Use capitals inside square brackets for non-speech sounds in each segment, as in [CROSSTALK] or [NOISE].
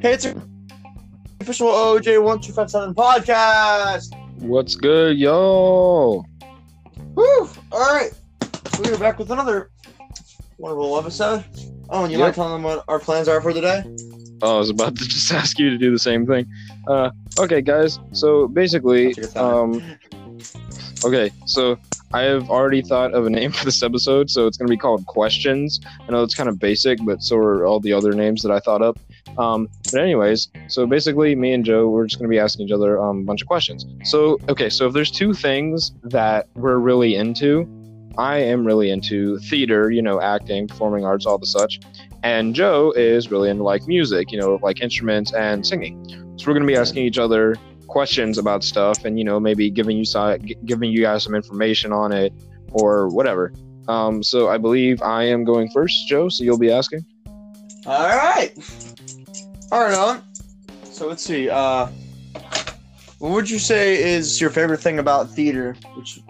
Hey, it's official OJ1257 podcast. What's good, yo? Woo! All right. So we're back with another wonderful episode. Oh, and you Yep. mind telling them what our plans are for today? Oh, I was about to [LAUGHS] just ask you to do the same thing. Uh, okay, guys. So basically, Take your time. um, okay, so I have already thought of a name for this episode, so it's gonna be called Questions. I know it's kind of basic, but so are all the other names that I thought up. Um, but anyways, so basically, me and Joe, we're just gonna be asking each other um, a bunch of questions. So okay, so if there's two things that we're really into, I am really into theater, you know, acting, performing arts, all the such. And Joe is really into like music, you know, like instruments and singing. So we're gonna be asking each other questions about stuff, and you know, maybe giving you some, giving you guys some information on it or whatever. Um, so I believe I am going first, Joe. So you'll be asking. All right. All right, on. So let's see. Uh, what would you say is your favorite thing about theater? Which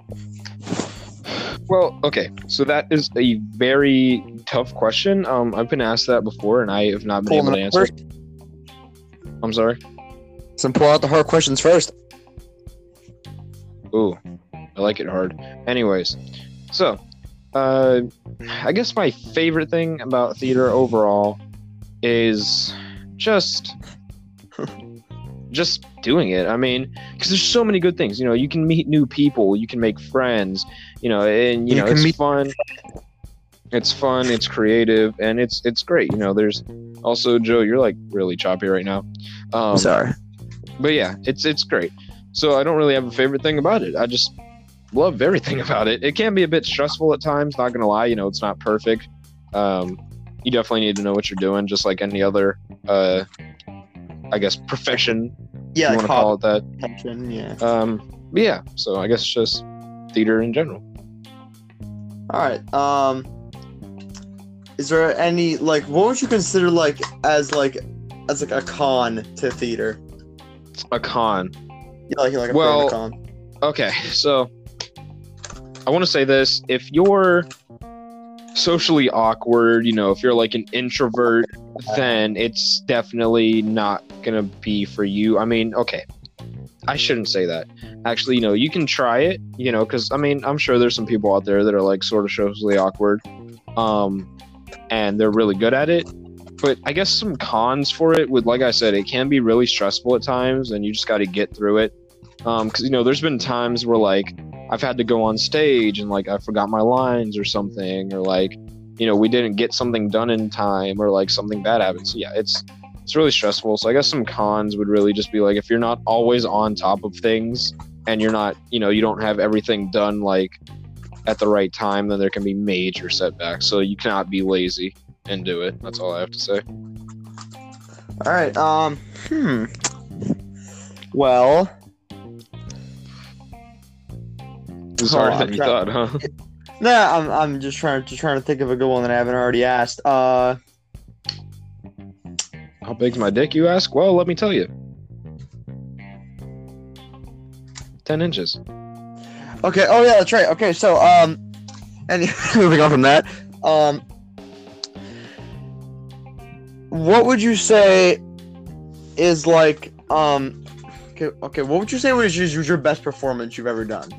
Well, okay. So that is a very tough question. Um, I've been asked that before, and I have not been able to answer. first. I'm sorry. So pull out the hard questions first. Ooh, I like it hard. Anyways, so uh, I guess my favorite thing about theater overall is just [LAUGHS] just doing it. I mean, because there's so many good things. You know, you can meet new people, you can make friends. You know, and you, You know it's meet- fun. It's fun. It's creative, and it's it's great. You know, there's also Joe. You're like really choppy right now. Um, Sorry. But yeah, it's it's great. So I don't really have a favorite thing about it. I just love everything [LAUGHS] about it. It can be a bit stressful at times. Not gonna lie, you know, it's not perfect. Um, you definitely need to know what you're doing, just like any other, uh, I guess, profession. Yeah, you like want to call it that. Yeah. Um, but yeah. So I guess just theater in general. All right. Um, is there any like what would you consider like as like as like a con to theater? A con. Yeah, like like a Well- a con. Okay, so I want to say this: if you're socially awkward, you know, if you're like an introvert, then it's definitely not gonna be for you. I mean, okay, I shouldn't say that. Actually, you know, you can try it, you know, because I mean, I'm sure there's some people out there that are like sort of socially awkward, um, and they're really good at it. But I guess some cons for it would, like I said, it can be really stressful at times, and you just got to get through it. Um, because you know, there's been times where like I've had to go on stage and like I forgot my lines or something, or like you know we didn't get something done in time, or like something bad happened. So yeah, it's it's really stressful. So I guess some cons would really just be like if you're not always on top of things and you're not, you know, you don't have everything done like at the right time, then there can be major setbacks. So you cannot be lazy and do it. That's all I have to say. All right. Um. Hmm. Well. Was harder than I'm you trying- thought, huh? [LAUGHS] Nah, I'm I'm just trying to trying to think of a good one that I haven't already asked. Uh. How big's my dick, you ask? Well, let me tell you. 10 inches. Okay. Oh yeah, that's right. Okay. So um. And [LAUGHS] moving on from that, um. What would you say is like um. Okay. Okay. What would you say was your, your best performance you've ever done?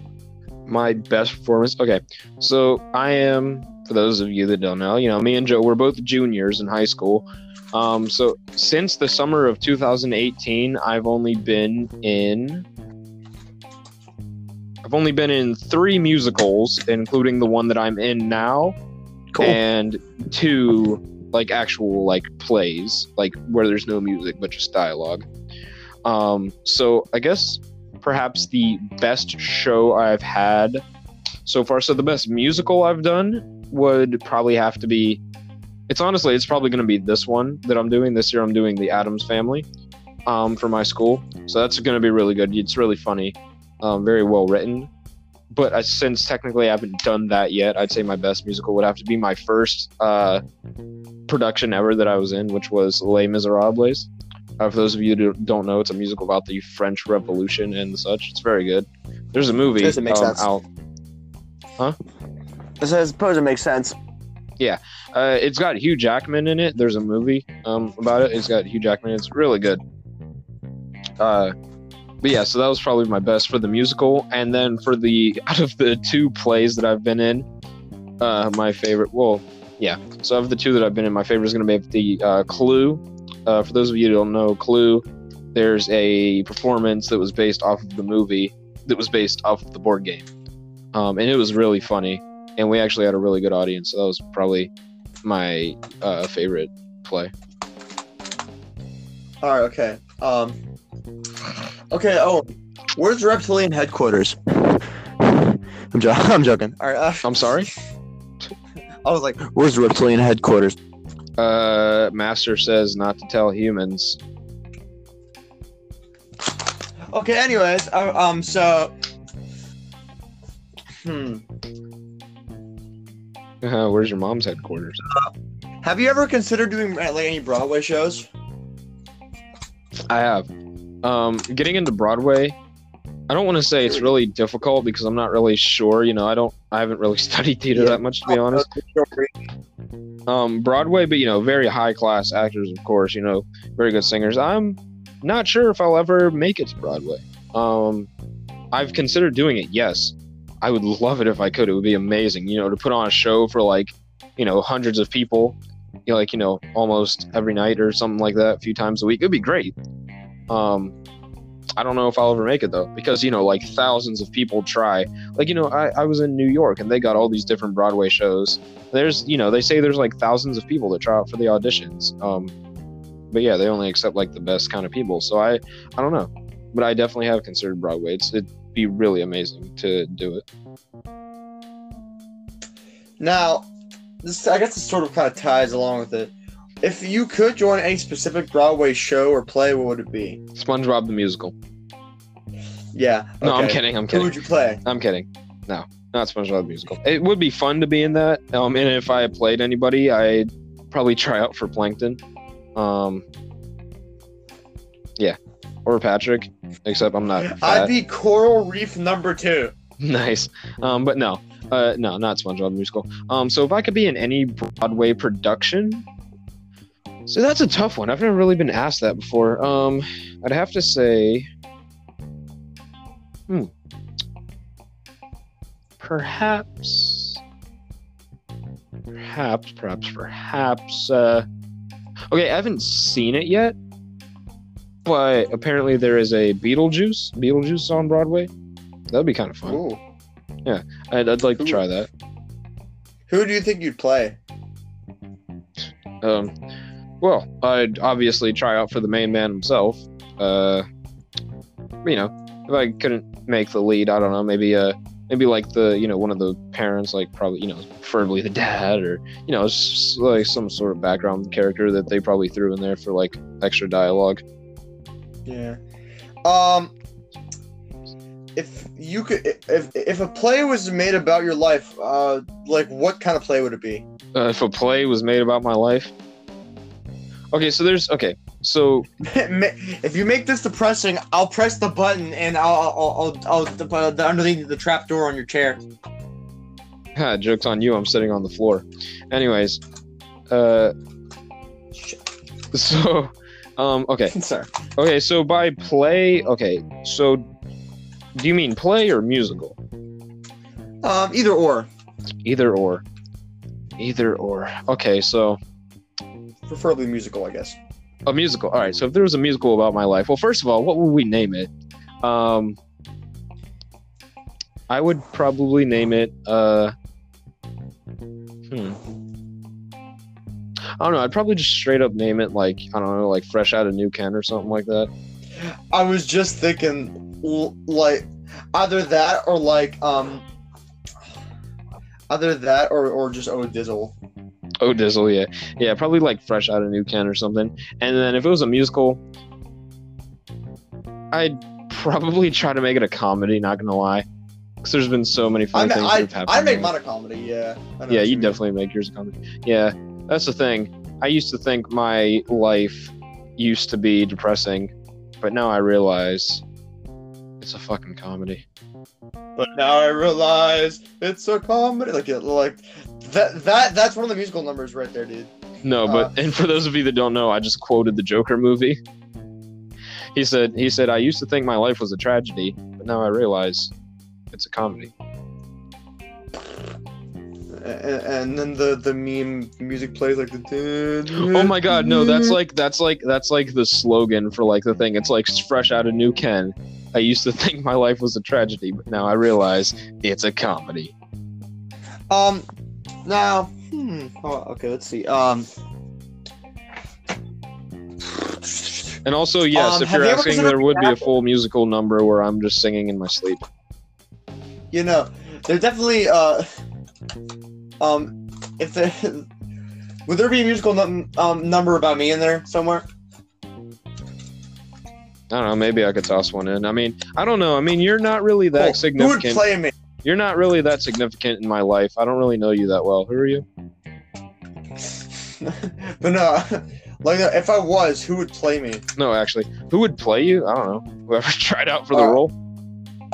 My best performance. Okay. So I am, for those of you that don't know, you know, me and Joe, we're both juniors in high school. Um, so since the summer of 2018, I've only been in. I've only been in three musicals, including the one that I'm in now. Cool. and two like actual like plays like where there's no music but just dialogue. Um so i guess perhaps the best show i've had so far so the best musical i've done would probably have to be it's honestly it's probably going to be this one that i'm doing. This year i'm doing the addams family um for my school. So that's going to be really good. It's really funny um very well written but I, since technically I haven't done that yet, I'd say my best musical would have to be my first uh, production ever that I was in, which was Les Miserables. Uh, for those of you who don't know, it's a musical about the French Revolution and such. It's very good. There's a movie Does it make um, sense? out. I suppose it makes sense. Uh, it's got Hugh Jackman in it. There's a movie um, about it. It's got Hugh Jackman. It's really good. Uh, but yeah, so that was probably my best for the musical. And then for the [LAUGHS] out of the two plays that I've been in, uh, my favorite. Well, yeah. So of the two that I've been in, my favorite is going to be the uh, Clue. Uh, for those of you who don't know, Clue. There's a performance that was based off of the movie that was based off of the board game, um, and it was really funny. And we actually had a really good audience. So that was probably my uh, favorite play. All right. Okay. Um. Okay. Oh, where's Reptilian headquarters? I'm, jo- [LAUGHS] I'm joking. All right. Uh, I'm sorry. I was like, where's Reptilian headquarters? Uh, Master says not to tell humans. Okay. Anyways. Uh, um. So. Hmm. Uh, where's your mom's headquarters? Have you ever considered doing like any Broadway shows? I have. Um, getting into Broadway, I don't want to say it's really difficult because I'm not really sure. You know, I don't, I haven't really [LAUGHS] studied theater Yeah. that much to be honest. Um, Broadway, but you know, very high class actors, of course. You know, very good singers. I'm not sure if I'll ever make it to Broadway. Um, I've considered doing it. Yes, I would love it if I could. It would be amazing. You know, to put on a show for like, you know, hundreds of people, you know, like you know, almost every night or something like that, a few times a week. It'd be great. Um, I don't know if I'll ever make it though, because you know, like thousands of people try. Like you know, I, I was in New York and they got all these different Broadway shows. There's you know, they say there's like thousands of people that try out for the auditions. Um, but yeah, they only accept like the best kind of people. So I I don't know, but I definitely have considered Broadway. It's it'd be really amazing to do it. Now, this I guess this sort of kind of ties along with it. If you could join any specific Broadway show or play, what would it be? SpongeBob the musical. Yeah. No, I'm kidding. I'm kidding. Who would you play? I'm kidding. No, not SpongeBob the musical. It would be fun to be in that. Um, and if I played anybody, I'd probably try out for Plankton. Um, yeah, or Patrick. Except I'm not. I'd be Coral Reef number two. [LAUGHS] nice. Um, but no, uh, no, not SpongeBob the musical. Um, so if I could be in any Broadway production, so that's a tough one. I've never really been asked that before. Um, I'd have to say, hmm, perhaps, perhaps, perhaps, perhaps. Uh, okay, I haven't seen it yet, but apparently there is a Beetlejuice. Beetlejuice on Broadway. That'd be kind of fun. Ooh. I'd, I'd like to try that. Who do you think you'd play? Um, well, I'd obviously try out for the main man himself. Uh, you know, if I couldn't make the lead, I don't know, maybe uh, maybe like the you know one of the parents, like probably you know preferably the dad, or you know like some sort of background character that they probably threw in there for like extra dialogue. Yeah. Um. If you could, if if a play was made about your life, uh, like what kind of play would it be? Uh, if a play was made about my life. Okay, so there's okay, so [LAUGHS] if you make this depressing, I'll press the button and I'll I'll I'll, I'll, the, the, underneath the trap door on your chair. ha, jokes on you. I'm sitting on the floor. Anyways, uh, so um, okay. [LAUGHS] Sorry. Okay, so by play, okay, so do you mean play or musical? Um, either or, Either or. Either or. Okay, so preferably musical, I guess. a musical. All right, so if there was a musical about my life, well, first of all, what would we name it? Um, I would probably name it. Uh, hmm. I don't know. I'd probably just straight up name it like I don't know, like Fresh Out of New Ken or something like that. I was just thinking, like, either that or like um, either that or or just oh Dizzle. Oh, Dizzle, yeah, yeah, probably like Fresh Out of New Ken or something. And then if it was a musical, I'd probably try to make it a comedy. Not gonna lie, because there's been so many I funny things I that have happened. I make mine a comedy. Yeah. Yeah, you mean. definitely make yours a comedy. Yeah, that's the thing. I used to think my life used to be depressing, but now I realize it's a fucking comedy. but now I realize it's a comedy. Like, it- like that. That that's one of the musical numbers right there, dude. No, but Uh, and for those of you that don't know, I just quoted the Joker movie. He said he said I used to think my life was a tragedy, but now I realize it's a comedy. And, and then the the meme music plays like the. Oh my god, no, that's like that's like that's like the slogan for like the thing. It's like fresh out of New Ken. I used to think my life was a tragedy, but now I realize it's a comedy. Um, now, hmm. Oh, okay, let's see. Um, And also, yes, Um, if you're you asking, there would be a full musical number where I'm just singing in my sleep. you know, there's definitely uh, um, if there [LAUGHS] would there be a musical num- um number about me in there somewhere? I don't know. Maybe I could toss one in. I mean, I don't know. I mean, you're not really that Cool. Who would play me? You're not really that significant in my life. I don't really know you that well. Who are you? [LAUGHS] but no, [LAUGHS] like if I was, who would play me? No, actually, who would play you? I don't know. Whoever [LAUGHS] tried out for the Uh, role.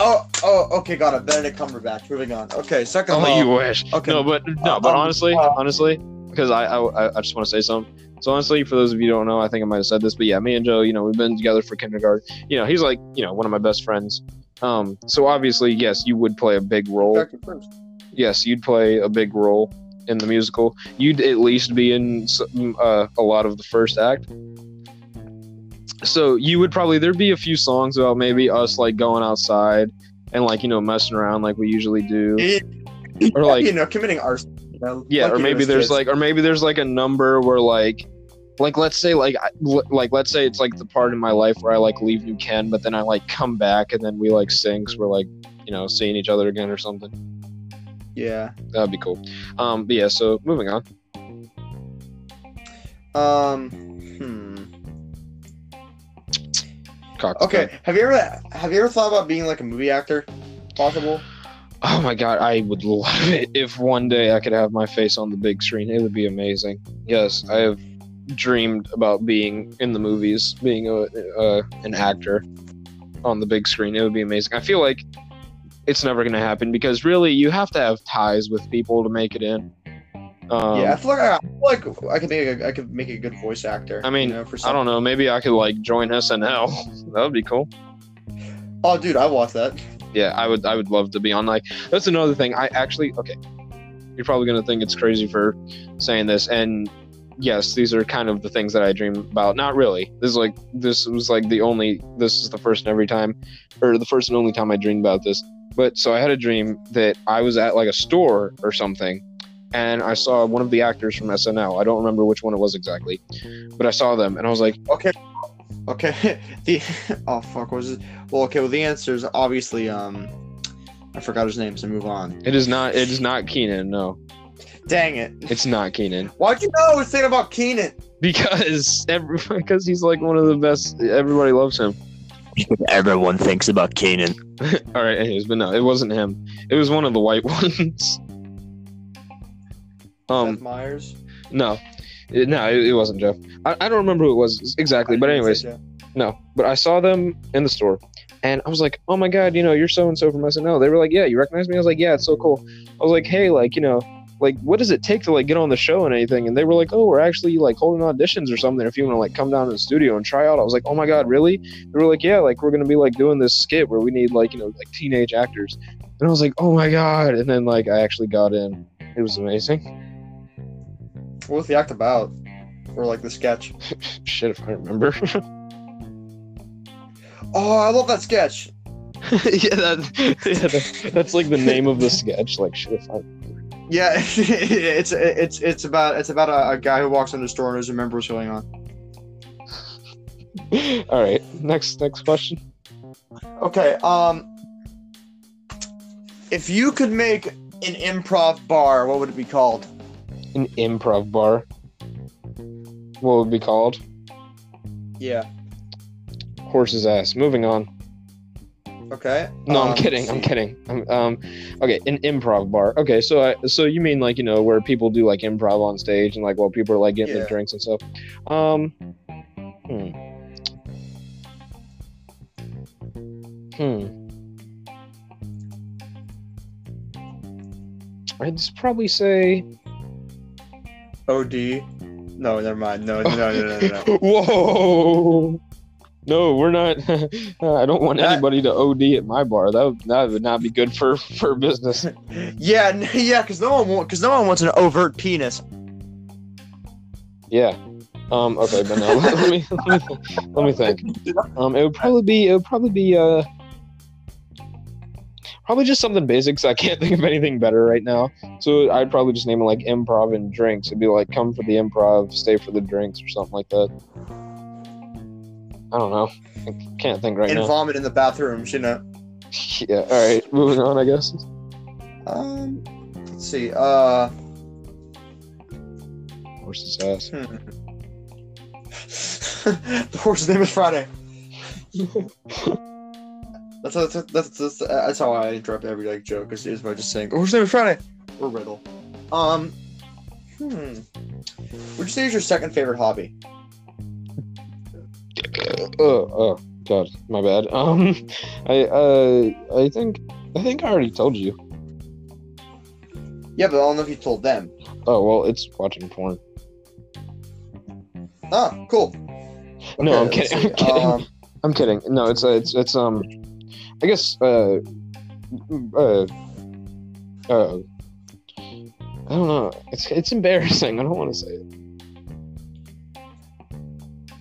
Oh, oh, okay, got it. Benedict Cumberbatch. Moving on. Okay, second of Oh, you wish. okay. No, but no, but um, honestly, uh, honestly, because I, I I just want to say something. So honestly, for those of you who don't know, I think I might have said this, but yeah, me and Joe, you know, we've been together for kindergarten. You know, he's like, you know, one of my best friends. Um, so obviously, yes, you would play a big role. Back to first. Yes, you'd play a big role in the musical. You'd at least be in some, uh, a lot of the first act. So you would probably there'd be a few songs about maybe us like going outside and like you know messing around like we usually do. Or, like- you know, committing arson. You know, Yeah, like or maybe there's kids. like, or maybe there's like a number where like, like let's say like, I- like let's say it's like the part in my life where I like leave New Ken, but then I like come back and then we like sing, so we're like, you know, seeing each other again or something. yeah. That'd be cool. Um, but yeah, so moving on. Um. Hmm. Cox. Okay. Have you ever have you ever thought about being like a movie actor? Possible. Oh my god, I would love it if one day I could have my face on the big screen. It would be amazing. Yes, I have dreamed about being in the movies, being a uh, an actor on the big screen. It would be amazing. I feel like it's never going to happen because really you have to have ties with people to make it in. Um, yeah, I feel like I, feel like I could make a, I could make a good voice actor. I mean, you know, for I don't know. Maybe I could like join SNL. [LAUGHS] that would be cool. Oh, dude, I watched that. yeah i would i would love to be on like that's another thing i actually okay you're probably going to think it's crazy for saying this and yes these are kind of the things that i dream about not really this is like this was like the only this is the first and every time or the first and only time i dreamed about this but so i had a dream that i was at like a store or something and i saw one of the actors from snl i don't remember which one it was exactly but i saw them and i was like Okay. Okay. [LAUGHS] The oh fuck what was it? Well, okay. Well, the answer is obviously um, I forgot his name, so move on. it is not it is not kenan no Dang it! it's not kenan Why'd you know I was saying about Kenan? because every, [LAUGHS] because he's like one of the best. Everybody loves him. [LAUGHS] Everyone thinks about Kenan. [LAUGHS] All right, anyways, but no, it wasn't him. It was one of the white ones. Seth um, Meyers. no, It- no, it, it wasn't Jeff. I, I don't remember who it was exactly, but anyways, no. But I saw them in the store, and I was like, "Oh my god, you know, you're so and so from SNL." They were like, "Yeah, you recognize me?" I was like, "Yeah, it's so cool." I was like, "Hey, like, you know." Like, what does it take to like get on the show and anything? And they were like, "Oh, we're actually like holding auditions or something. If you want to like come down to the studio and try out." I was like, "Oh my god, really?" They were like, "Yeah, like we're gonna be like doing this skit where we need like you know like teenage actors." And I was like, "Oh my god!" And then like I actually got in. It was amazing. What was the act about? Or like the sketch? [LAUGHS] Shit, if I remember. [LAUGHS] Oh, I love that sketch. [LAUGHS] yeah, that, yeah that, that's like the name of the sketch. Like, shit, if I Yeah, [LAUGHS] it's it's it's about it's about a, a guy who walks into the store and doesn't remember what's going on. [LAUGHS] All right, next next question. Okay, um, if you could make an improv bar, what would it be called? An improv bar. What would it be called? Yeah. Horse's ass. Moving on. Okay. No, um, I'm kidding. I'm kidding. I'm, um, okay, an improv bar. Okay, so I, so you mean like you know where people do like improv on stage and like while people are like getting Yeah. their drinks and stuff. Um. Hmm. Hmm. I'd probably say. OD. No, never mind. No, no, no, no, no. no. [LAUGHS] Whoa! No, we're not. [LAUGHS] I don't want That- anybody to OD at my bar. That would, that would not be good for for business. [LAUGHS] yeah, yeah, because no one wants because no one wants an overt penis. Yeah. Um. Okay, but no. let, [LAUGHS] let me let me, let me think. Um. It would probably be. It would probably be. Uh. Probably just something basic. 'cause I can't think of anything better right now. So I'd probably just name it like improv and drinks. It'd be like come for the improv, stay for the drinks, or something like that. I don't know. I can't think right and now. vomit in the bathrooms, you know. Yeah. All right. Moving on. I guess. Um, let's see. Uh, Horse's ass. hmm. [LAUGHS] the horse's name is Friday. [LAUGHS] That's that's that's, that's, that's how I interrupt every like joke is, by just saying, "Oh, "Horse's name is Friday" or riddle. Um, hmm. Would you say is your second favorite hobby? Oh, oh, God, my bad. [LAUGHS] Um, I, uh, I think, I think I already told you. Yeah, but I don't know if you told them. Oh well, it's watching porn. Ah, cool. No, I'm kidding. [LAUGHS] I'm kidding. Um, I'm kidding. No, it's, uh, it's, it's, um, I guess, uh, uh, uh, I don't know. It's, it's embarrassing. [LAUGHS] I don't want to say it.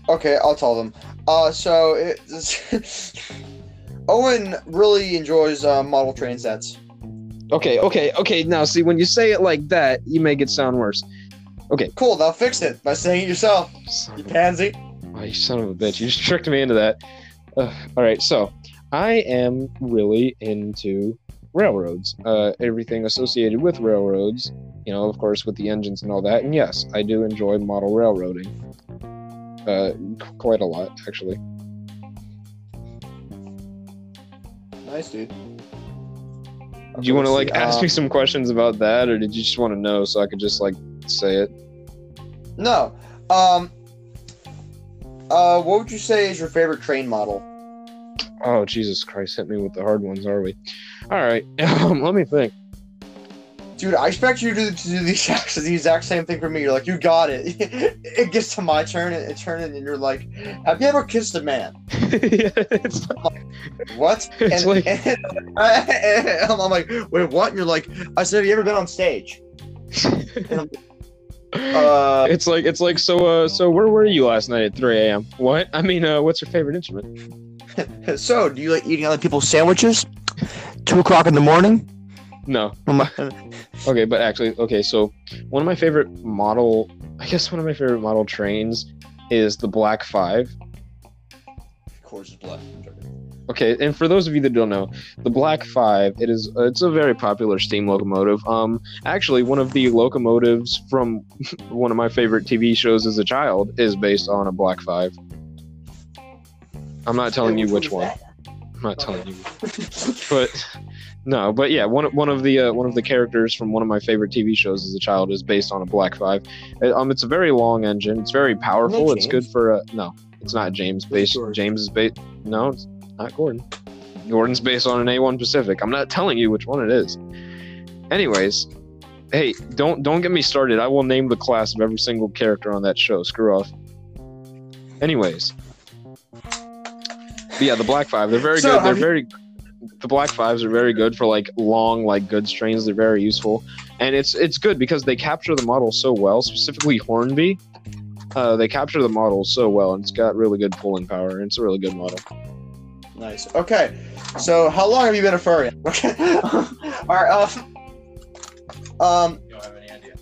Okay, I'll tell them. Uh, so it, [LAUGHS] Owen really enjoys uh, model train sets. Okay, okay, okay. Now, see, when you say it like that, you make it sound worse. Okay. Cool, now fix it by saying it yourself, Son you a pansy. Oh, you son of a bitch. You just tricked me into that. Uh, all right, so I am really into railroads, uh, everything associated with railroads, you know, of course, with the engines and all that. And yes, I do enjoy model railroading uh, quite a lot, actually. Nice, dude. Do you want to, like, see, ask uh, me some questions about that, or did you just want to know so I could just, like, say it? No. Um. Uh, what would you say is your favorite train model? Oh, Jesus Christ, hit me with the hard ones, are we? All right, [LAUGHS] um, let me think. Dude, I expect you to, to do the exact, [LAUGHS] the exact same thing for me. You're like, you got it. [LAUGHS] it gets to my turn, and it turn, and you're like, have you ever kissed a man? [LAUGHS] it's, What? It's and, like- and I'm, I'm like, wait, what? And you're like, I said, have you ever been on stage? Uh, It's like it's like so uh so where were you last night at 3 a.m. What? I mean uh what's your favorite instrument? so, do you like eating other people's sandwiches? Two o'clock in the morning? No. [LAUGHS] Okay, but actually okay, so one of my favorite model I guess one of my favorite model trains is the Black 5. of course, it's black. Okay, and for those of you that don't know, the Black 5, it is it's a very popular steam locomotive. Um actually one of the locomotives from [LAUGHS] one of my favorite TV shows as a child is based on a Black 5. I'm not telling you which one. I'm not telling you but [LAUGHS] no, but yeah, one one of the uh, one of the characters from one of my favorite TV shows as a child is based on a Black Five. Uh, Um, it's a very long engine. It's very powerful. It's good for uh, no, it's not James. Based. James is based. No, it's not Gordon. Gordon's based on an A1 Pacific. I'm not telling you which one it is. Anyways, hey, don't don't get me started. I will name the class of every single character on that show. Screw off. Anyways, yeah, the Black Five. They're very So, good. They're have you- very. The Black Fives are very good for like long, like good strains. They're very useful, and it's it's good because they capture the model so well. Specifically, Hornby. Uh, they capture the model so well, and it's got really good pulling power. And it's a really good model. Nice. Okay. So, how long have you been a furry? [LAUGHS] Okay. [LAUGHS] All right. Um. Um. don't have any idea.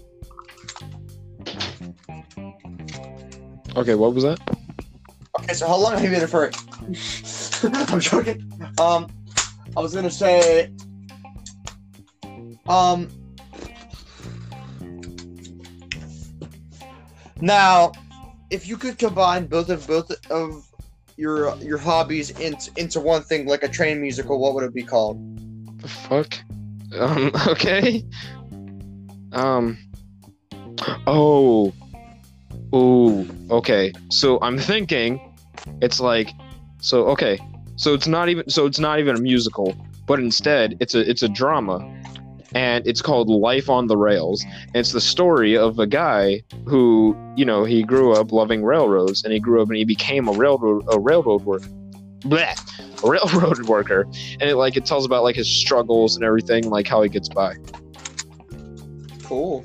Okay, what was that? Okay. So, how long have you been a furry? [LAUGHS] I'm joking. Um. I was gonna say. Um. Now, if you could combine both of both of your your hobbies into into one thing, like a train musical, what would it be called? The fuck? Um, [LAUGHS] okay. Um. Oh. Ooh. Okay. So I'm thinking, it's like, so okay. So it's not even. So it's not even a musical, but instead it's a it's a drama, and it's called Life on the Rails. And it's the story of a guy who, you know, he grew up loving railroads, and he grew up and he became a railroad a railroad worker. A railroad [LAUGHS] worker, and it like it tells about like his struggles and everything, like how he gets by. Cool.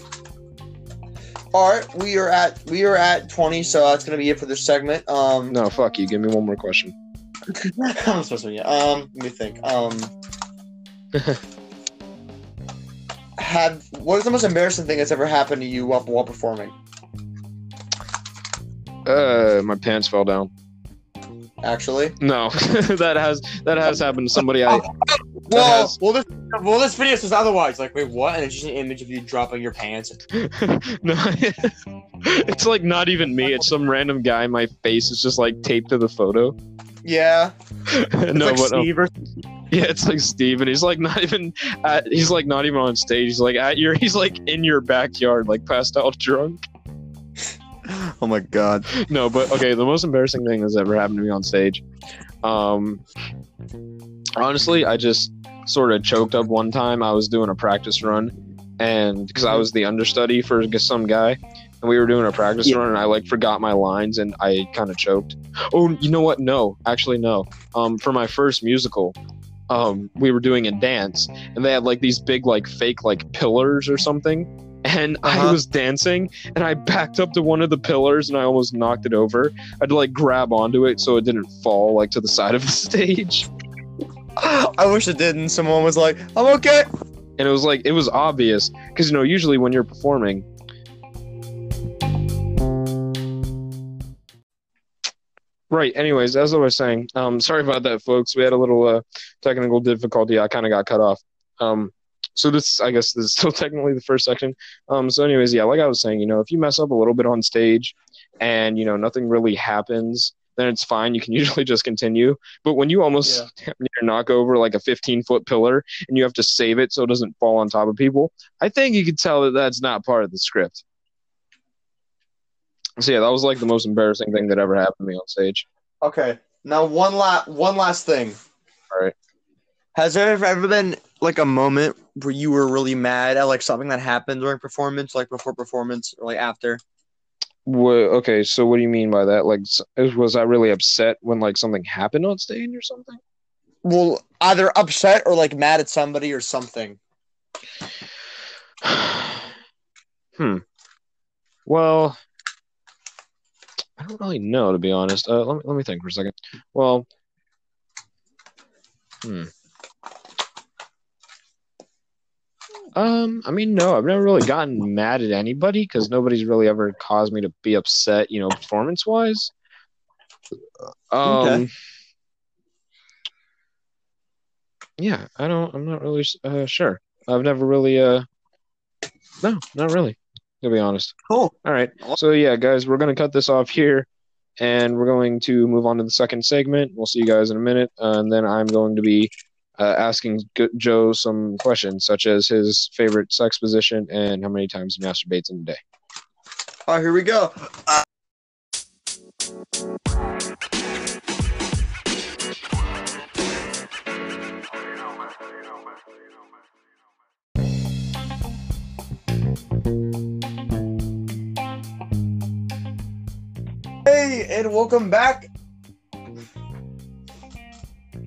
All right, we are at we are at twenty, so that's gonna be it for this segment. Um, No, fuck you. Give me one more question. I'm supposed to. Yeah. Um, let me think. Um, [LAUGHS] have what is the most embarrassing thing that's ever happened to you while while performing? Uh, my pants fell down. Actually, No, [LAUGHS] that has that has happened to somebody. I [LAUGHS] well, has- well, this well, this video says otherwise. Like, wait, what? And it's just an image of you dropping your pants. [LAUGHS] no, [LAUGHS] it's like not even me. It's some random guy. My face is just like taped to the photo. Yeah, [LAUGHS] no, like but um, yeah, it's like Steve, and he's like not even. At, he's like not even on stage. He's like at your. He's like in your backyard, like passed out drunk. Oh my god. No, but okay. The most embarrassing thing that's ever happened to me on stage. Um, honestly, I just sort of choked up one time. I was doing a practice run, and because I was the understudy for some guy, and we were doing a practice Yeah. run, and I like forgot my lines, and I kind of choked. Oh, you know what? No, actually, no. Um, for my first musical, um, we were doing a dance, and they had like these big like fake like pillars or something. [LAUGHS] And I Uh-huh. was dancing, and I backed up to one of the pillars, and I almost knocked it over. I had to like grab onto it so it didn't fall like to the side of the [LAUGHS] stage. I wish it didn't. someone was like, "I'm okay." and it was like it was obvious because you know usually when you're performing right anyways as i was saying um sorry about that folks we had a little uh technical difficulty i kind of got cut off um so this i guess this is still [LAUGHS] technically the first section um so anyways yeah like i was saying you know if you mess up a little bit on stage and you know nothing really happens then it's fine you can [LAUGHS] usually just continue but when you almost near [LAUGHS] knock over like a 15 foot pillar and you have to save it so it doesn't fall on top of people. I think you could tell that that's not part of the script. So yeah, that was like the most embarrassing thing that ever happened to me on stage. Okay. Now one last one last thing. All right. Has there ever, been like a moment where you were really mad at like something that happened during performance, like before performance or like after? Wha okay, so what do you mean by that? Like, was I really upset when like something happened on stage or something? Well, either upset or like mad at somebody or something. [SIGHS] hmm. Well, I don't really know to be honest. Uh, let me let me think for a second. Well, hmm. Um, I mean, no, I've never really gotten mad at anybody because nobody's really ever caused me to be upset, you know, performance wise. Um, Okay. yeah, I don't, I'm not really uh, sure. I've never really, uh, no, not really, to be honest. Cool. All right. So yeah, guys, we're gonna cut this off here, and we're going to move on to the second segment. We'll see you guys in a minute, uh, and then I'm going to be uh, asking Joe some questions, such as his favorite sex position and how many times he masturbates in a day. All right, here we go. Hey, and welcome back.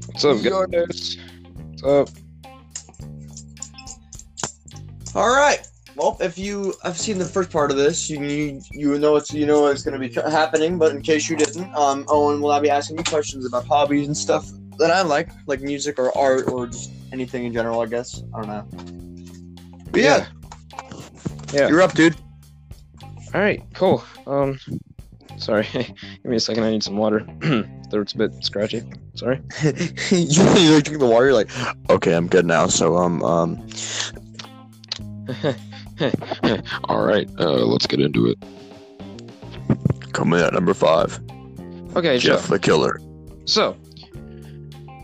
What's up, guys? Up? All right. Well, if you I've seen the first part of this, you you, you know it's you know what's going to be happening. But in case you didn't, um, Owen will now be asking you questions about hobbies and stuff that I like, like music or art or just anything in general. I guess I don't know. But yeah, Yeah. you're up, dude. All right. Cool. Um, sorry. [LAUGHS] Give me a second. I need some water. [CLEARS THROAT] Throat's a bit scratchy. Sorry. [LAUGHS] you you like drink the water. You're like, okay, I'm good now. So um um. [LAUGHS] All right. Uh, let's get into it. Coming at number five, Okay, Joe. Jeff the Killer. So,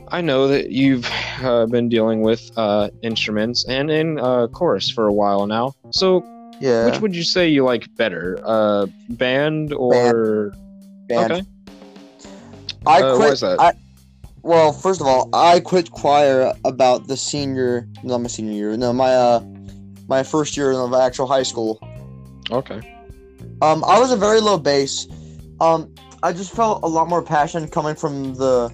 I know that you've uh, been dealing with uh, instruments and in uh, chorus for a while now. So, Yeah. which would you say you like better, uh, band or? Band. Okay. I Uh, quit. why is that? I, well, first of all, I quit choir about the senior, not my senior year, no, my uh, my first year of actual high school. Okay. Um, I was a very low bass. Um, I just felt a lot more passion coming from the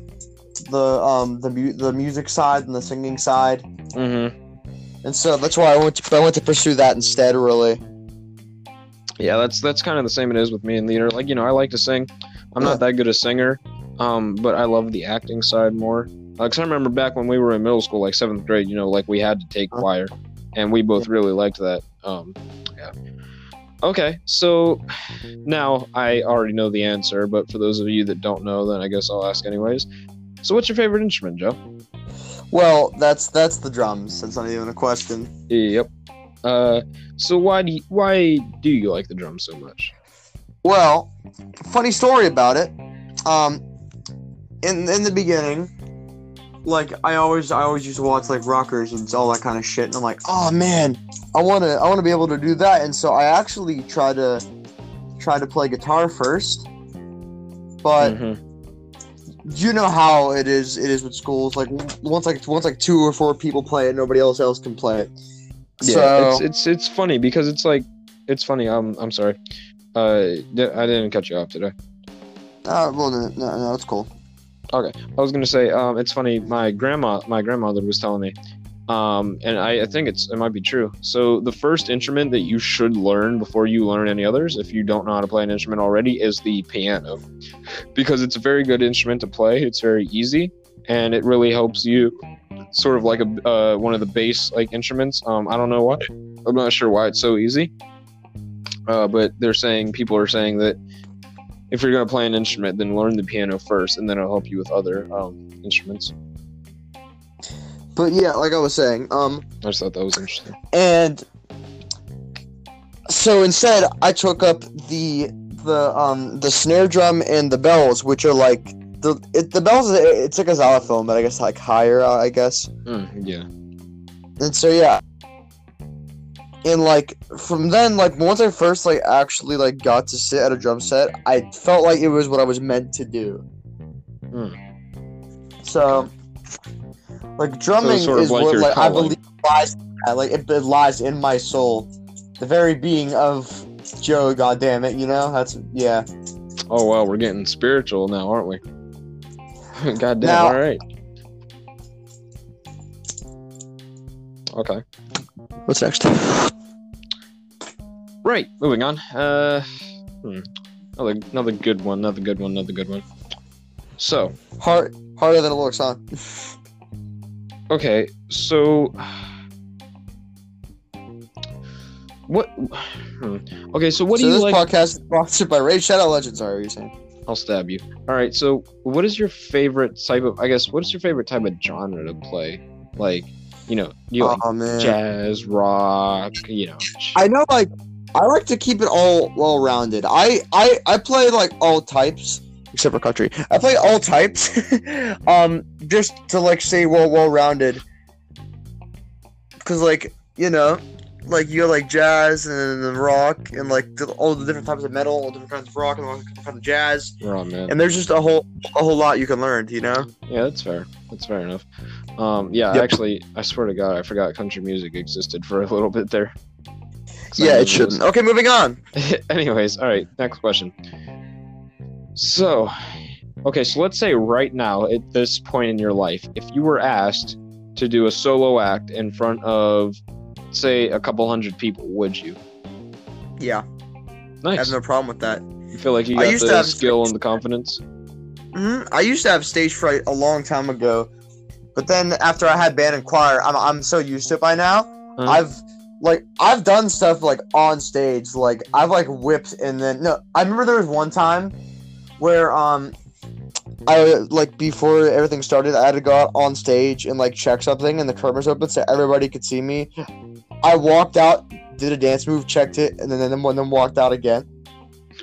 the um the mu- the music side and the singing side, Mm-hmm. and so that's why I went to I went to pursue that instead. Really. Yeah, that's that's kind of the same it is with me and theater. Like you know, I like to sing. I'm Yeah. not that good a singer, um, but I love the acting side more. Because I remember back when we were in middle school, like seventh grade, you know, like we had to take Uh-huh. choir, and we both really liked that. Um, yeah. Okay, so now I already know the answer, but for those of you that don't know, then I guess I'll ask anyways. So, what's your favorite instrument, Joe? Well, that's that's the drums. That's not even a question. Yep. Uh, so why do you, why do you like the drums so much? Well, funny story about it. Um, in in the beginning, like I always I always used to watch like rockers and all that kind of shit, and I'm like, oh man, I wanna I wanna be able to do that, and so I actually try to try to play guitar first, but Mhm. you know how it is it is with schools. Like once like once like two or four people play it, nobody else else can play it. Yeah, so it's it's it's funny because it's like it's funny. I'm I'm sorry. Uh, I didn't cut you off, did I? uh, well no, no no it's cool. I was gonna say, um, it's funny. My grandma, my grandmother was telling me, um, and I, I think it's it might be true. So the first instrument that you should learn before you learn any others, if you don't know how to play an instrument already, is the piano, [LAUGHS] because it's a very good instrument to play. It's very easy, and it really helps you, sort of like a uh, one of the bass like instruments. Um, I don't know why. I'm not sure why it's so easy. Uh, but they're saying people are saying that if you're going to play an instrument, then learn the piano first, and then it'll help you with other um, instruments. But yeah, like I was saying, um, I just thought that was interesting. and so instead I took up the the um the snare drum and the bells, which are like the it, the bells. It's like a xylophone, but I guess like higher, I guess. Mm, yeah. And so yeah, and like from then, like once I first like actually like got to sit at a drum set, I felt like it was what I was meant to do. Hmm. So, like drumming sort of is like what your like I believe lies, like it, it lies in my soul, the very being of Joe. God damn it, you know that's yeah. Oh well, we're getting spiritual now, aren't we? [LAUGHS] God damn. Now- all right. Okay. What's next? Right. Moving on. Uh, hmm. another another good one. Another good one. Another good one. So Hard, harder than it looks, huh? okay. So what? Hmm. Okay. So what so do you this like? podcast is sponsored by Raid Shadow Legends. Sorry, what are you saying? I'll stab you. All right. So, what is your favorite type of? I guess what is your favorite type of genre to play? Like, you know, do you like oh man, jazz, rock? You know. I know like I like to keep it all well rounded. I I I play like all types except for country. I play all types, [LAUGHS] um, just to like say well well rounded. Cause like you know, like you got like jazz and then rock and like the, all the different types of metal, all different kinds of rock and all different kinds of jazz, Oh man. and there's just a whole a whole lot you can learn. You know. Yeah, that's fair. That's fair enough. Um, yeah, Yep. actually, I swear to God, I forgot country music existed for a little bit there. I Yeah, it shouldn't. Okay, moving on. [LAUGHS] Anyways, all right. Next question. So, okay, so let's say right now, at this point in your life, if you were asked to do a solo act in front of, say, a couple hundred people, would you? Yeah, I Nice. have no problem with that. You feel like you I got the skill and the confidence? hmm I used to have stage fright a long time ago, but then after I had band and choir, I'm I'm so used to it by now. Uh-huh. I've like I've done stuff like on stage, like I've like whipped and then no, I remember there was one time where um I like before everything started, I had to go out on stage and like check something, and the curtain was open so everybody could see me. I walked out, did a dance move, checked it, and then then, then walked out again. [LAUGHS]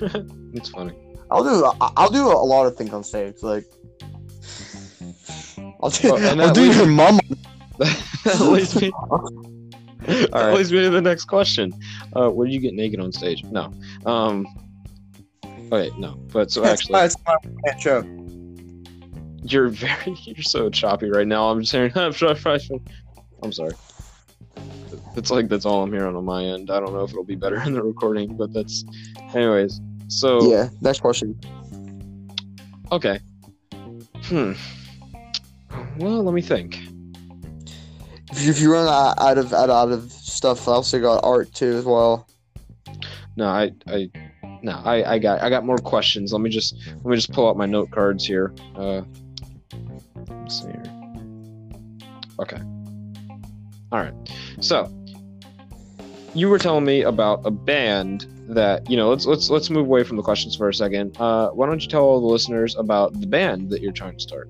it's funny. I'll do I'll do a lot of things on stage. Like I'll do, Oh, I'll do your mom. that [LAUGHS] leads me. [LAUGHS] [LAUGHS] that right. leads me to the next question. Uh, where do you get naked on stage? No. Um. Okay, no. But so actually, my, that's my show. You're very [LAUGHS] you're so choppy right now. I'm just hearing [LAUGHS] I'm sorry. It's like that's all I'm hearing on my end. I don't know if it'll be better in the recording, but that's anyways. So Yeah, next question. okay. Hmm. Well, let me think. If you, run out of out of stuff, I also got art too as well. No, I, I, no, I, I got, I got more questions. Let me just, let me just pull out my note cards here. Uh, let's see here. Okay. All right. So, you were telling me about a band that you know. Let's let's let's move away from the questions for a second. Uh, why don't you tell all the listeners about the band that you're trying to start?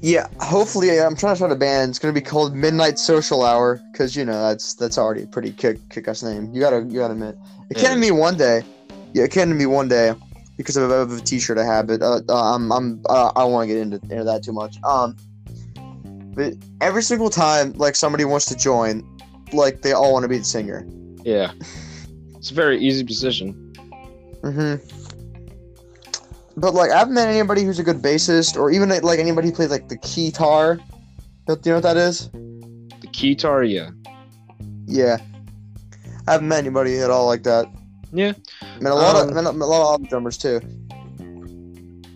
Yeah, hopefully I'm trying to start a band. It's gonna be called Midnight Social Hour because you know that's that's already a pretty kick kick ass name. You gotta you gotta admit it Yeah. can be one day. Yeah, it can be one day because of, of a T-shirt I have. But uh, uh, I'm I'm uh, I don't want to get into, into that too much. Um, but every single time like somebody wants to join, like they all want to be the singer. Yeah, it's a very easy position. Mm-hmm. But like I haven't met anybody who's a good bassist, or even like anybody who plays like the keytar. Do you know what that is? The keytar, yeah, Yeah. I haven't met anybody at all like that. yeah, I mean, a lot Um, of mean, a lot of drummers too.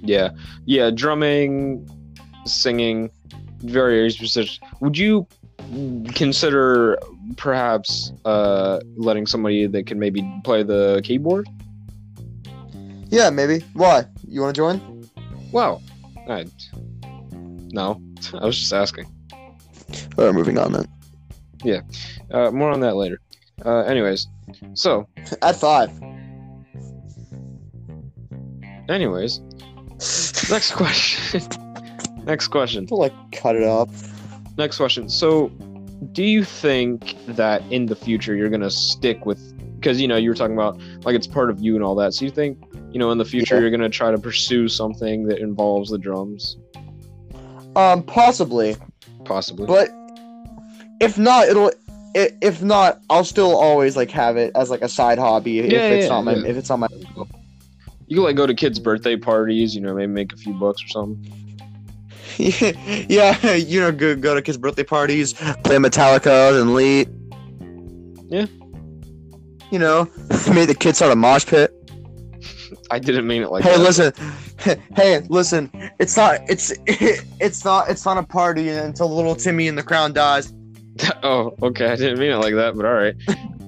yeah, yeah. Drumming, singing, very specific. Would you consider perhaps uh, letting somebody that can maybe play the keyboard? Yeah, maybe. Why? You want to join? Wow, I, no, [LAUGHS] I was just asking. Oh, moving on then. Yeah. Uh, more on that later. Uh, anyways, so At five. anyways, next [LAUGHS] question. [LAUGHS] next question. People like cut it up. Next question. So, do you think that in the future you're gonna stick with? Because you know you were talking about like it's part of you and all that. So you think you know in the future Yeah. you're gonna try to pursue something that involves the drums, Um, possibly, possibly. but if not, it'll. if not, I'll still always like have it as like a side hobby. If Yeah, it's yeah, not my, if it's not my. you can like go to kids' birthday parties. You know, maybe make a few bucks or something. [LAUGHS] yeah, [LAUGHS] you know, go, go to kids' birthday parties, play Metallica and Lee. Yeah. You know, [LAUGHS] made the kids out a mosh pit. I didn't mean it like hey, that. listen. [LAUGHS] Hey, listen. It's not. It's. [LAUGHS] It's not. It's not a party until little Timmy in the crown dies. [LAUGHS] oh, okay. I didn't mean it like that, but all right.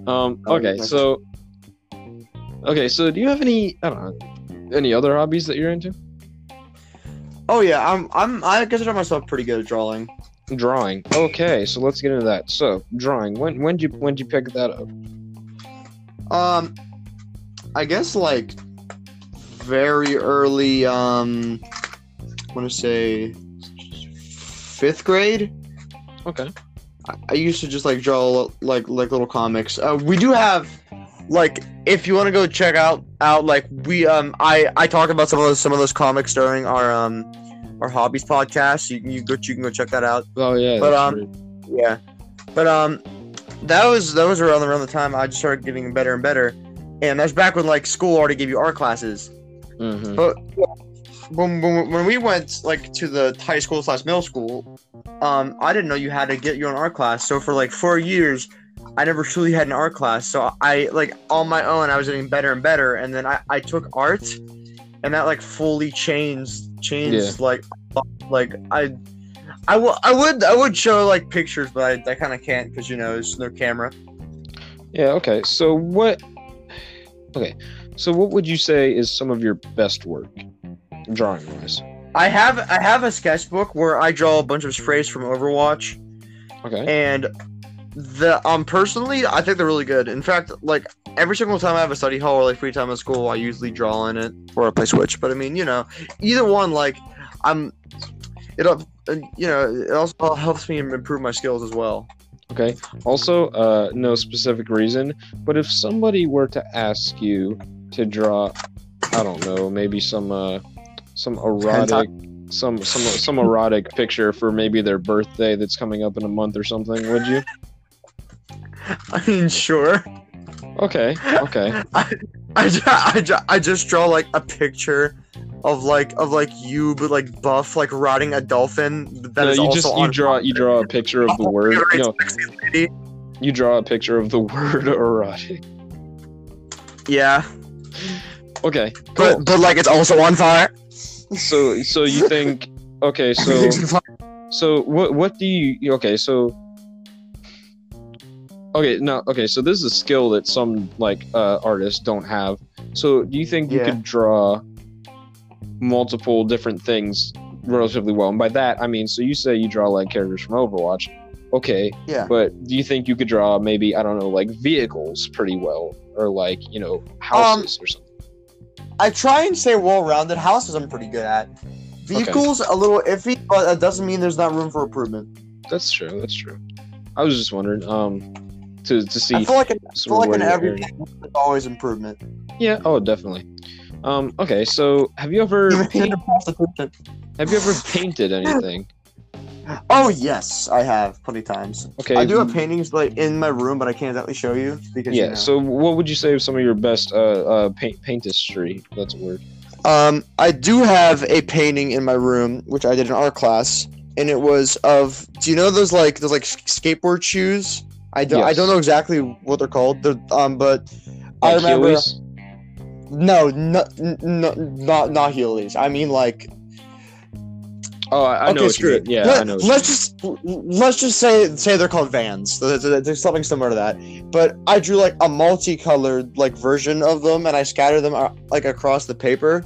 Um, Oh, okay, okay. so okay, so do you have any I don't know any other hobbies that you're into? Oh yeah, I'm. I'm. I consider myself pretty good at drawing. Drawing. Okay, so let's get into that. So drawing. When when did you when did you pick that up? Um, I guess like very early. Um, I want to say fifth grade. Okay. I- I used to just like draw like like little comics. Uh, we do have like if you want to go check out out like we um I I talk about some of those some of those comics during our um our hobbies podcast. You can you go you can go check that out. Oh yeah. But, um, right. Yeah, but um that was that was around around the time I just started getting better and better, and that's back when like school already gave you art classes. Mhm. But when, when, when we went like to the high school slash middle school, um, I didn't know you had to get your own art class. So for like four years, I never truly had an art class. So I like on my own, I was getting better and better. And then I, I took art, and that like fully changed changed like like I. I will- I would I would show like pictures, but I, I kind of can't because you know it's no camera. Yeah. Okay. So what? Okay. So what would you say is some of your best work, drawing wise? I have I have a sketchbook where I draw a bunch of sprays from Overwatch. Okay. and the um personally i think they're really good in fact like every single time i have a study hall or like free time at school i usually draw in it or i play switch but i mean you know either one like i'm it'll uh, you know it also helps me improve my skills as well Okay. Also, uh, no specific reason, but if somebody were to ask you to draw, I don't know, maybe some uh, some erotic, some some some erotic picture for maybe their birthday that's coming up in a month or something, would you? [LAUGHS] i mean sure Okay. Okay. [LAUGHS] I, I, ju- I, ju- I just draw like a picture of like of like you but like buff like riding a dolphin that no, is you also just you draw you draw a picture of the word. [LAUGHS] No, you draw a picture of the word erotic. Yeah, Okay, but cool. but like it's also on fire. so so you [LAUGHS] think okay so Everything's on fire. so what what do you okay so okay now okay so this is a skill that some like uh artists don't have so do you think you Yeah. could draw multiple different things relatively well and by that i mean so you say you draw like characters from overwatch okay Yeah. but do you think you could draw maybe i don't know like vehicles pretty well or like you know houses or something I try and say well rounded. Houses I'm pretty good at. Vehicles a little iffy, but that doesn't mean there's not room for improvement. that's true that's true i was just wondering um to to see I feel like in, I feel like in every there's always improvement. Yeah. Oh, definitely. Um. Okay. So, have you ever paint, have you ever painted anything? [LAUGHS] Oh yes, I have plenty of times. Okay. I do have paintings like in my room, but I can't exactly show you because Yeah. you know. So, what would you say are some of your best uh uh paint paintistry? That's a word. Um, I do have a painting in my room, which I did in art class, and it was of. Do you know those like those like skateboard shoes? I don't. I don't know exactly what they're called. They're, um, but I remember. Heelys? No, no, no, not not Heelys. I mean like. Oh, I, I know. okay, what screw it. Yeah, Let, I know. Let's just let's just say say they're called Vans. There's, something similar to that. But I drew like a multicolored like version of them, and I scattered them uh, like across the paper.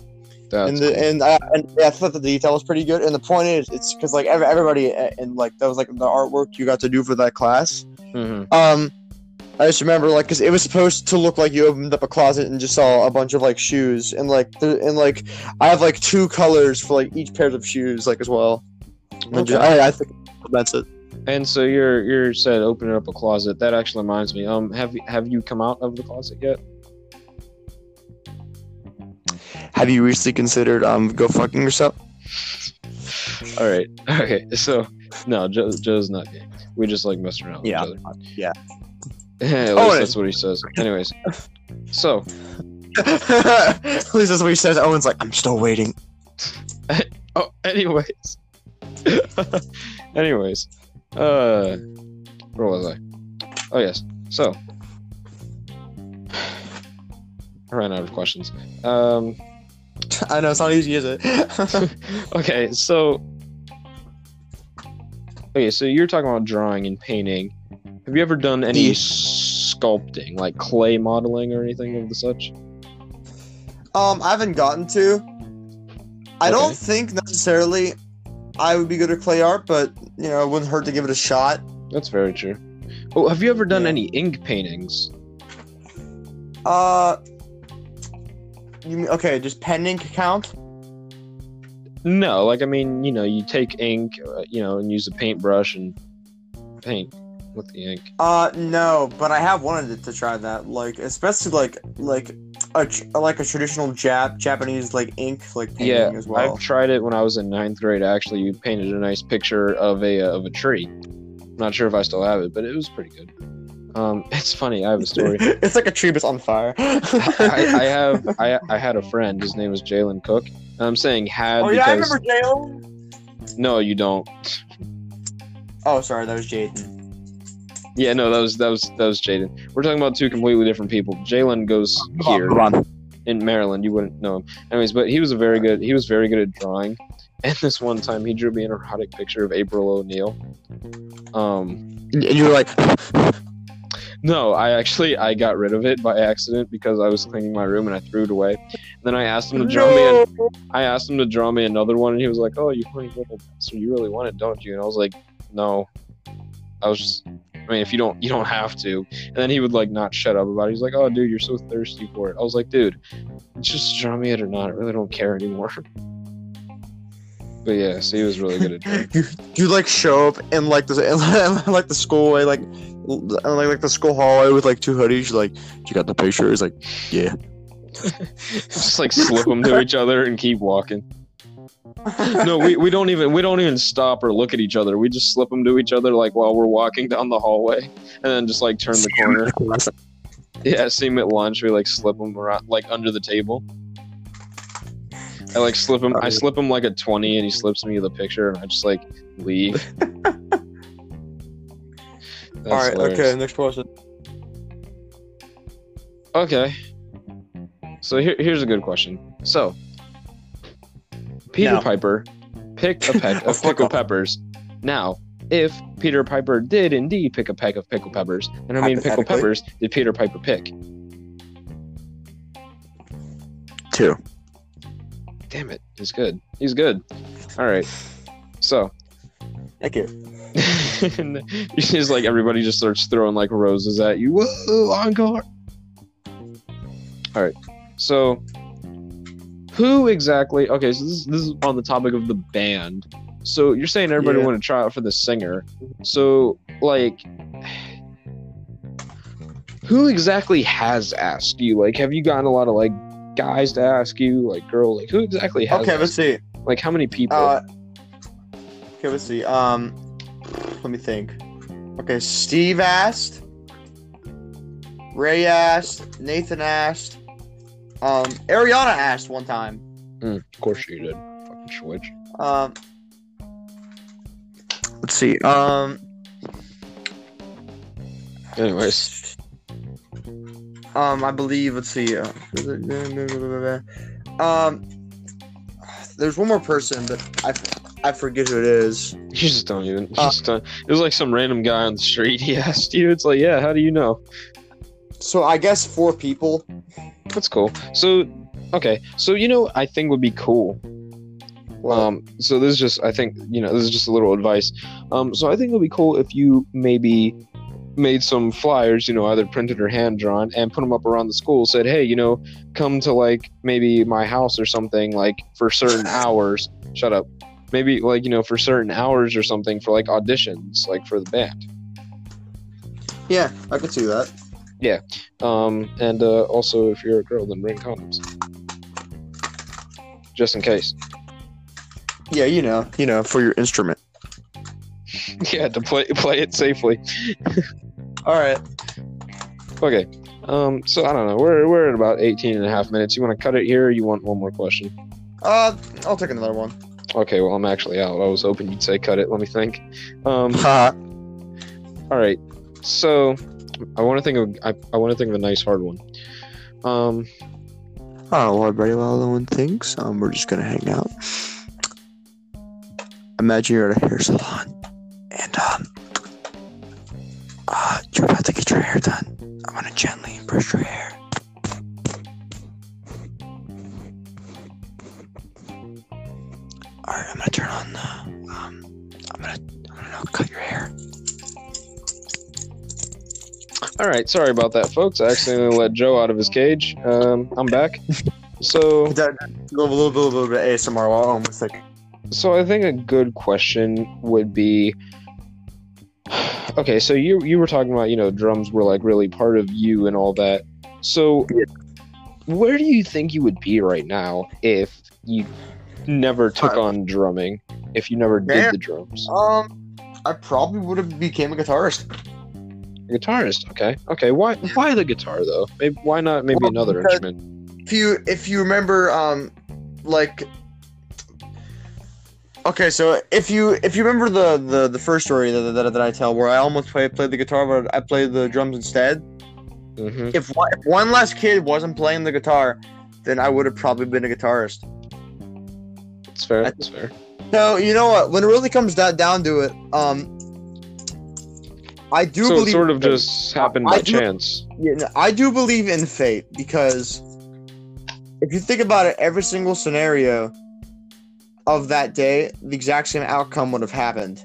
That's and the, and I, and yeah, I thought the detail was pretty good. And the point is, it's because like everybody uh, and like that was like the artwork you got to do for that class. Mhm. Um, I just remember like because it was supposed to look like you opened up a closet and just saw a bunch of like shoes and like the, and like I have like two colors for like each pair of shoes like as well. And just- I, I think that's it. And so you're you're said opening up a closet. That actually reminds me. Um, have you have you come out of the closet yet? Have you recently considered um go fucking yourself? All right. [LAUGHS] Okay. So no, Joe, Joe's not gay. We just like messing around Yeah, with each other. yeah. [LAUGHS] At least that's what he says. Anyways, so [LAUGHS] At least that's what he says. Owen's like, I'm still waiting. [LAUGHS] oh, anyways, anyways, uh, where was I? Oh yes. So [SIGHS] I ran out of questions. Um. I know it's not easy, is it? Okay. So. Okay, so you're talking about drawing and painting. Have you ever done any Yeah. sculpting, like clay modeling or anything of the such? Um, I haven't gotten to. I Okay. don't think necessarily I would be good at clay art, but you know, it wouldn't hurt to give it a shot. That's very true. Oh, have you ever done Yeah. any ink paintings? Uh, you mean okay? Just pen ink count? No, like I mean, you know, you take ink, uh, you know, and use a paintbrush and paint with the ink. Uh, no, but I have wanted to try that. Like, especially like like a like a traditional Jap Japanese like ink like painting Yeah, as well. I've tried it when I was in ninth grade. Actually, you painted a nice picture of a uh, of a tree. Not sure if I still have it, but it was pretty good. Um, [LAUGHS] it's funny. I have a story. [LAUGHS] it's like a tree that's on fire. I, I have I I had a friend. His name was Jalen Cook. And I'm saying had Oh yeah, I remember Jalen. no, you don't. Oh, sorry, that was Jaden. Yeah, no, that was that was that was Jaden. We're talking about two completely different people. Jalen goes here on. in Maryland. You wouldn't know him, anyways. But he was a very good. He was very good at drawing. And this one time, he drew me an erotic picture of April O'Neil. Um, And you were like, no, I actually I got rid of it by accident because I was cleaning my room and I threw it away. And then I asked him to draw me. An, I asked him to draw me another one, and he was like, "Oh, you horny little bastard, you really want it, don't you?" And I was like, "No." I was just, I mean, if you don't, you don't have to. And then he would like not shut up about it. He's like, "Oh, dude, you're so thirsty for it." I was like, "Dude, just draw me it or not. I really don't care anymore." But yeah, so he was really good at [LAUGHS] drawing. you, you like show up in like the in [LAUGHS] like the schoolway like l- like like the school hallway with like two hoodies. You're like, you got the picture? He's like, yeah. [LAUGHS] just like slip them to each other and keep walking. [LAUGHS] No, we, we don't even we don't even stop or look at each other. We just slip them to each other like while we're walking down the hallway, and then just like turn the corner. [LAUGHS] Yeah, see 'em at lunch. We like slip them around like under the table. I like slip him. I slip him like a twenty, and he slips me the picture, and I just like leave. [LAUGHS] That's All right. hilarious. Okay. Next question. Okay. So here, here's a good question. So, Peter No. Piper picked a peck [LAUGHS] of pickled peppers. Now, if Peter Piper did indeed pick a peck of pickled peppers, and I mean pickled peppers did Peter Piper pick? Two. Damn it, he's good. He's good. All right. So, Thank you. and [LAUGHS] it's just like everybody just starts throwing like roses at you. Whoa, encore! All right. So, who exactly? Okay, so this, this is on the topic of the band. So you're saying everybody Yeah. want to try out for the singer. So like, who exactly has asked you? Like, have you gotten a lot of like guys to ask you, like girl, like who exactly has? Okay. Let's see. Like, how many people? Uh, okay, let's see. Um, let me think. Okay, Steve asked. Ray asked. Nathan asked. Um, Ariana asked one time. Mm, of course you did. Fucking switch. Um, let's see. Um, Anyways, um, I believe. Let's see. Uh, um, there's one more person, but I, I forget who it is. you just don't even. You Uh, just don't. It was like some random guy on the street. [LAUGHS] He asked you. It's like, yeah, how do you know? So I guess four people. That's cool. So, okay. So you know, I think would be cool. Um. So this is just. I think you know. This is just a little advice. Um. So I think it would be cool if you maybe made some flyers, you know, either printed or hand drawn, and put them up around the school. Said, hey, you know, come to like maybe my house or something, like for certain [LAUGHS] hours. Shut up. Maybe like you know for certain hours or something for like auditions, like for the band. yeah, I could see that. Um, and uh, also, if you're a girl, then bring condoms, just in case. Yeah, you know, you know, for your instrument. [LAUGHS] yeah, to play play it safely. [LAUGHS] All right. Okay. Um, so I don't know. We're we're at about 18 and a half minutes. You want to cut it here? or You want one more question? Uh, I'll take another one. Okay. Well, I'm actually out. I was hoping you'd say cut it. Let me think. Um, Ha. [LAUGHS] all right. So I want to think of I, I want to think of a nice hard one. Um, Oh, well, everybody, while no one thinks, um, we're just gonna hang out. Imagine you're at a hair salon, and um, uh, you're about to get your hair done. I want to gently brush your hair. All right. Sorry about that, folks. I accidentally let Joe out of his cage. Um, I'm back. So [LAUGHS] A little, little, little, little bit of ASMR while I'm with. So I think a good question would be [SIGHS] Okay, so you you were talking about, you know, drums were like really part of you and all that. So where do you think you would be right now if you never took Uh, on drumming? If you never did the drums? Um, I probably would have became a guitarist. Guitarist, okay. Okay, why why the guitar though? Maybe why not maybe Well, another instrument? if you if you remember um like okay so if you if you remember the the, the first story that, that, that i tell where i almost played played the guitar but i played the drums instead hmm if one, if one less kid wasn't playing the guitar then i would have probably been a guitarist It's fair. It's fair. so you know what when it really comes down, down to it um i do So believe it sort of just happened I by do- chance. Yeah, no, I do believe in fate because if you think about it, every single scenario of that day, the exact same outcome would have happened.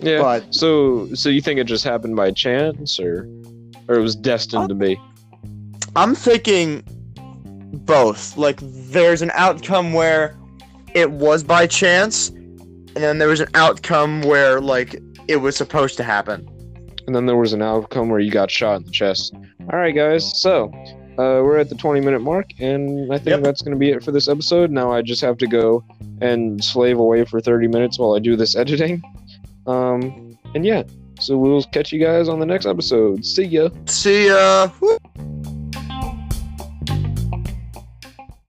Yeah. But So, so you think it just happened by chance, or, or it was destined to be? I'm thinking both. Like, there's an outcome where it was by chance, and then there was an outcome where, like, it was supposed to happen. And then there was an outcome where you got shot in the chest. All right, guys. So, uh, we're at the 20 minute mark, and I think Yep. that's going to be it for this episode. Now I just have to go and slave away for 30 minutes while I do this editing. Um, and yeah, so we'll catch you guys on the next episode. See ya. See ya. Woo.